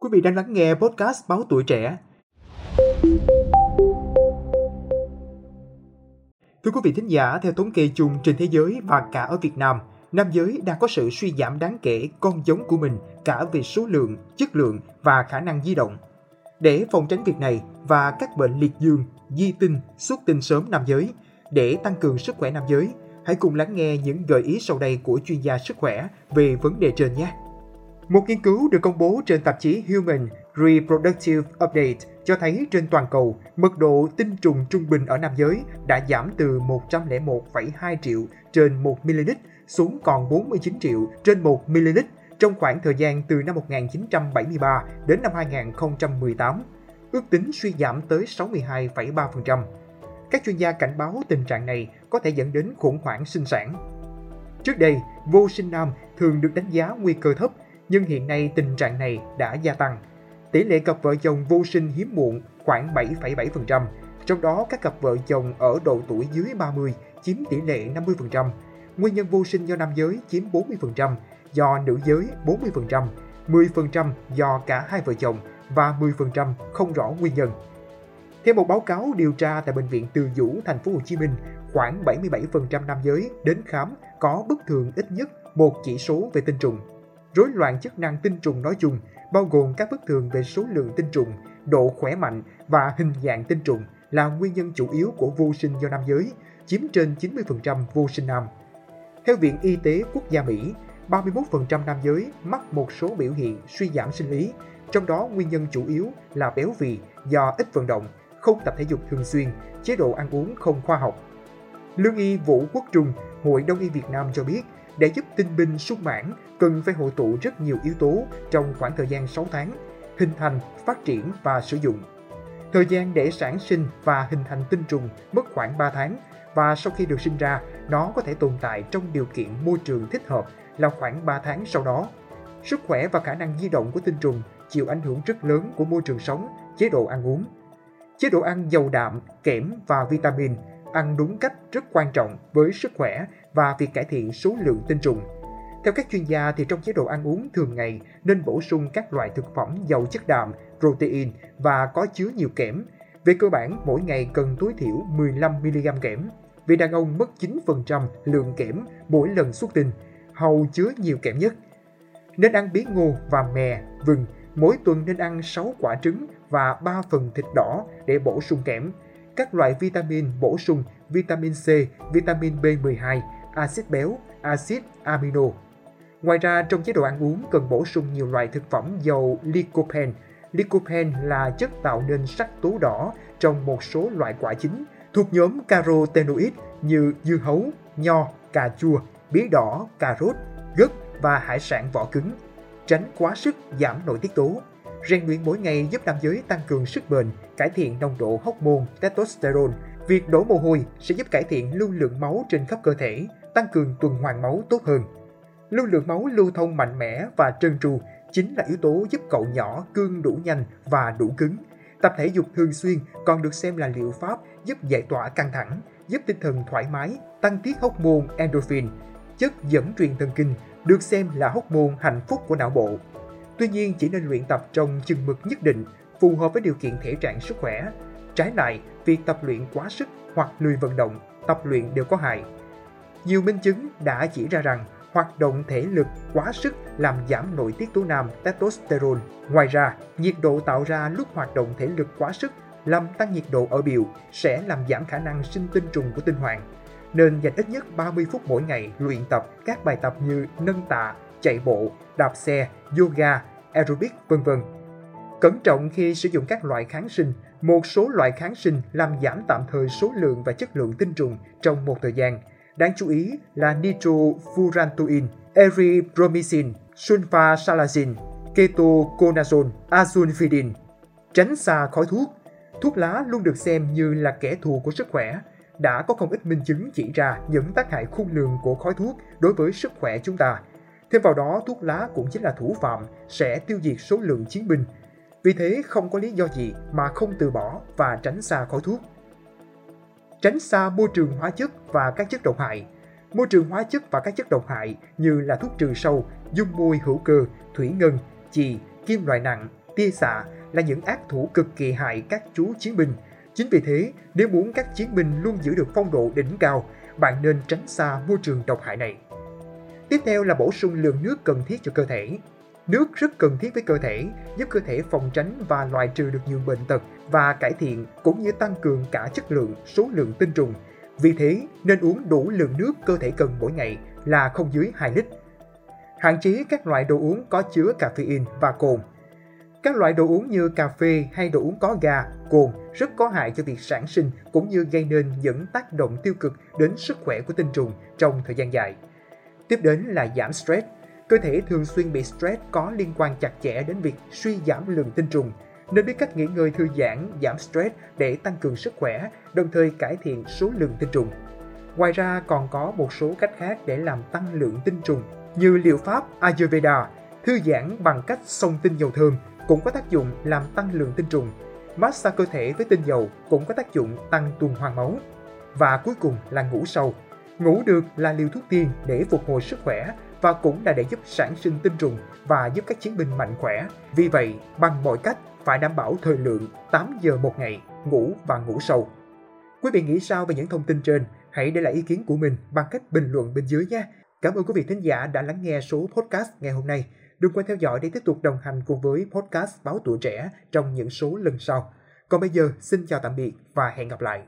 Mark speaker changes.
Speaker 1: Quý vị đang lắng nghe podcast Báo Tuổi Trẻ. Thưa quý vị thính giả, theo thống kê chung trên thế giới và cả ở Việt Nam, nam giới đang có sự suy giảm đáng kể con giống của mình cả về số lượng, chất lượng và khả năng di động. Để phòng tránh việc này và các bệnh liệt dương, di tinh, xuất tinh sớm nam giới, để tăng cường sức khỏe nam giới, hãy cùng lắng nghe những gợi ý sau đây của chuyên gia sức khỏe về vấn đề trên nhé. Một nghiên cứu được công bố trên tạp chí Human Reproductive Update cho thấy trên toàn cầu, mật độ tinh trùng trung bình ở nam giới đã giảm từ 101,2 triệu trên 1 ml xuống còn 49 triệu trên 1 ml trong khoảng thời gian từ năm 1973 đến năm 2018, ước tính suy giảm tới 62,3%. Các chuyên gia cảnh báo tình trạng này có thể dẫn đến khủng hoảng sinh sản. Trước đây, vô sinh nam thường được đánh giá nguy cơ thấp, nhưng hiện nay tình trạng này đã gia tăng. Tỷ lệ cặp vợ chồng vô sinh hiếm muộn khoảng 7,7%, trong đó các cặp vợ chồng ở độ tuổi dưới 30 chiếm tỷ lệ 50%, nguyên nhân vô sinh do nam giới chiếm 40%, do nữ giới 40%, 10% do cả hai vợ chồng và 10% không rõ nguyên nhân. Theo một báo cáo điều tra tại bệnh viện Từ Dũ, thành phố Hồ Chí Minh, khoảng 77% nam giới đến khám có bất thường ít nhất một chỉ số về tinh trùng. Rối loạn chức năng tinh trùng nói chung bao gồm các bất thường về số lượng tinh trùng, độ khỏe mạnh và hình dạng tinh trùng là nguyên nhân chủ yếu của vô sinh do nam giới, chiếm trên 90% vô sinh nam. Theo Viện Y tế Quốc gia Mỹ, 31% nam giới mắc một số biểu hiện suy giảm sinh lý, trong đó nguyên nhân chủ yếu là béo phì do ít vận động, không tập thể dục thường xuyên, chế độ ăn uống không khoa học. Lương y Vũ Quốc Trung, Hội Đông y Việt Nam cho biết, để giúp tinh binh sung mãn, cần phải hội tụ rất nhiều yếu tố trong khoảng thời gian 6 tháng, hình thành, phát triển và sử dụng. Thời gian để sản sinh và hình thành tinh trùng mất khoảng 3 tháng và sau khi được sinh ra, nó có thể tồn tại trong điều kiện môi trường thích hợp là khoảng 3 tháng sau đó. Sức khỏe và khả năng di động của tinh trùng chịu ảnh hưởng rất lớn của môi trường sống, chế độ ăn uống. Chế độ ăn giàu đạm, kẽm và vitamin, ăn đúng cách rất quan trọng với sức khỏe và việc cải thiện số lượng tinh trùng. Theo các chuyên gia thì trong chế độ ăn uống thường ngày nên bổ sung các loại thực phẩm giàu chất đạm, protein và có chứa nhiều kẽm. Về cơ bản, mỗi ngày cần tối thiểu 15mg kẽm. Vì đàn ông mất 9% lượng kẽm mỗi lần xuất tinh, hầu chứa nhiều kẽm nhất. Nên ăn bí ngô và mè, vừng, mỗi tuần nên ăn 6 quả trứng và 3 phần thịt đỏ để bổ sung kẽm. Các loại vitamin bổ sung vitamin C, vitamin B12, axit béo, axit amino. Ngoài ra, trong chế độ ăn uống cần bổ sung nhiều loại thực phẩm giàu lycopene. Lycopene là chất tạo nên sắc tố đỏ trong một số loại quả chính thuộc nhóm carotenoid như dưa hấu, nho, cà chua, bí đỏ, cà rốt, gấc và hải sản vỏ cứng. Tránh quá sức giảm nội tiết tố. Rèn luyện mỗi ngày giúp nam giới tăng cường sức bền, cải thiện nồng độ hormone testosterone. Việc đổ mồ hôi sẽ giúp cải thiện lưu lượng máu trên khắp cơ thể, tăng cường tuần hoàn máu tốt hơn. Lưu lượng máu lưu thông mạnh mẽ và trơn tru chính là yếu tố giúp cậu nhỏ cương đủ nhanh và đủ cứng. Tập thể dục thường xuyên còn được xem là liệu pháp giúp giải tỏa căng thẳng, giúp tinh thần thoải mái, tăng tiết hóc môn endorphin, chất dẫn truyền thần kinh, được xem là hóc môn hạnh phúc của não bộ. Tuy nhiên chỉ nên luyện tập trong chừng mực nhất định, phù hợp với điều kiện thể trạng sức khỏe. Trái lại, việc tập luyện quá sức hoặc lười vận động, tập luyện đều có hại. Nhiều minh chứng đã chỉ ra rằng hoạt động thể lực quá sức làm giảm nội tiết tố nam testosterone. Ngoài ra, nhiệt độ tạo ra lúc hoạt động thể lực quá sức làm tăng nhiệt độ ở biểu sẽ làm giảm khả năng sinh tinh trùng của tinh hoàng. Nên dành ít nhất 30 phút mỗi ngày luyện tập các bài tập như nâng tạ, chạy bộ, đạp xe, yoga, aerobic, vân vân. Cẩn trọng khi sử dụng các loại kháng sinh. Một số loại kháng sinh làm giảm tạm thời số lượng và chất lượng tinh trùng trong một thời gian. Đáng chú ý là nitrofurantoin, erythromycin, sulfasalazine, ketoconazole, azulfidin. Tránh xa khói thuốc. Thuốc lá luôn được xem như là kẻ thù của sức khỏe. Đã có không ít minh chứng chỉ ra những tác hại khôn lường của khói thuốc đối với sức khỏe chúng ta. Thêm vào đó, thuốc lá cũng chính là thủ phạm sẽ tiêu diệt số lượng chiến binh. Vì thế, không có lý do gì mà không từ bỏ và tránh xa khói thuốc. Tránh xa môi trường hóa chất và các chất độc hại. Môi trường hóa chất và các chất độc hại như là thuốc trừ sâu, dung môi hữu cơ, thủy ngân, chì, kim loại nặng, tia xạ là những ác thủ cực kỳ hại các chú chiến binh. Chính vì thế, nếu muốn các chiến binh luôn giữ được phong độ đỉnh cao, bạn nên tránh xa môi trường độc hại này. Tiếp theo là bổ sung lượng nước cần thiết cho cơ thể. Nước rất cần thiết với cơ thể, giúp cơ thể phòng tránh và loại trừ được nhiều bệnh tật và cải thiện cũng như tăng cường cả chất lượng, số lượng tinh trùng. Vì thế, nên uống đủ lượng nước cơ thể cần mỗi ngày là không dưới 2 lít. Hạn chế các loại đồ uống có chứa caffeine và cồn. Các loại đồ uống như cà phê hay đồ uống có ga, cồn rất có hại cho việc sản sinh cũng như gây nên những tác động tiêu cực đến sức khỏe của tinh trùng trong thời gian dài. Tiếp đến là giảm stress. Cơ thể thường xuyên bị stress có liên quan chặt chẽ đến việc suy giảm lượng tinh trùng, nên biết cách nghỉ ngơi thư giãn, giảm stress để tăng cường sức khỏe, đồng thời cải thiện số lượng tinh trùng. Ngoài ra còn có một số cách khác để làm tăng lượng tinh trùng như liệu pháp Ayurveda, thư giãn bằng cách xông tinh dầu thơm cũng có tác dụng làm tăng lượng tinh trùng. Massage cơ thể với tinh dầu cũng có tác dụng tăng tuần hoàn máu. Và cuối cùng là ngủ sâu. Ngủ được là liều thuốc tiên để phục hồi sức khỏe và cũng là để giúp sản sinh tinh trùng và giúp các chiến binh mạnh khỏe. Vì vậy, bằng mọi cách phải đảm bảo thời lượng 8 giờ một ngày, ngủ và ngủ sâu. Quý vị nghĩ sao về những thông tin trên? Hãy để lại ý kiến của mình bằng cách bình luận bên dưới nhé. Cảm ơn quý vị thính giả đã lắng nghe số podcast ngày hôm nay. Đừng quên theo dõi để tiếp tục đồng hành cùng với podcast Báo Tuổi Trẻ trong những số lần sau. Còn bây giờ, xin chào tạm biệt và hẹn gặp lại.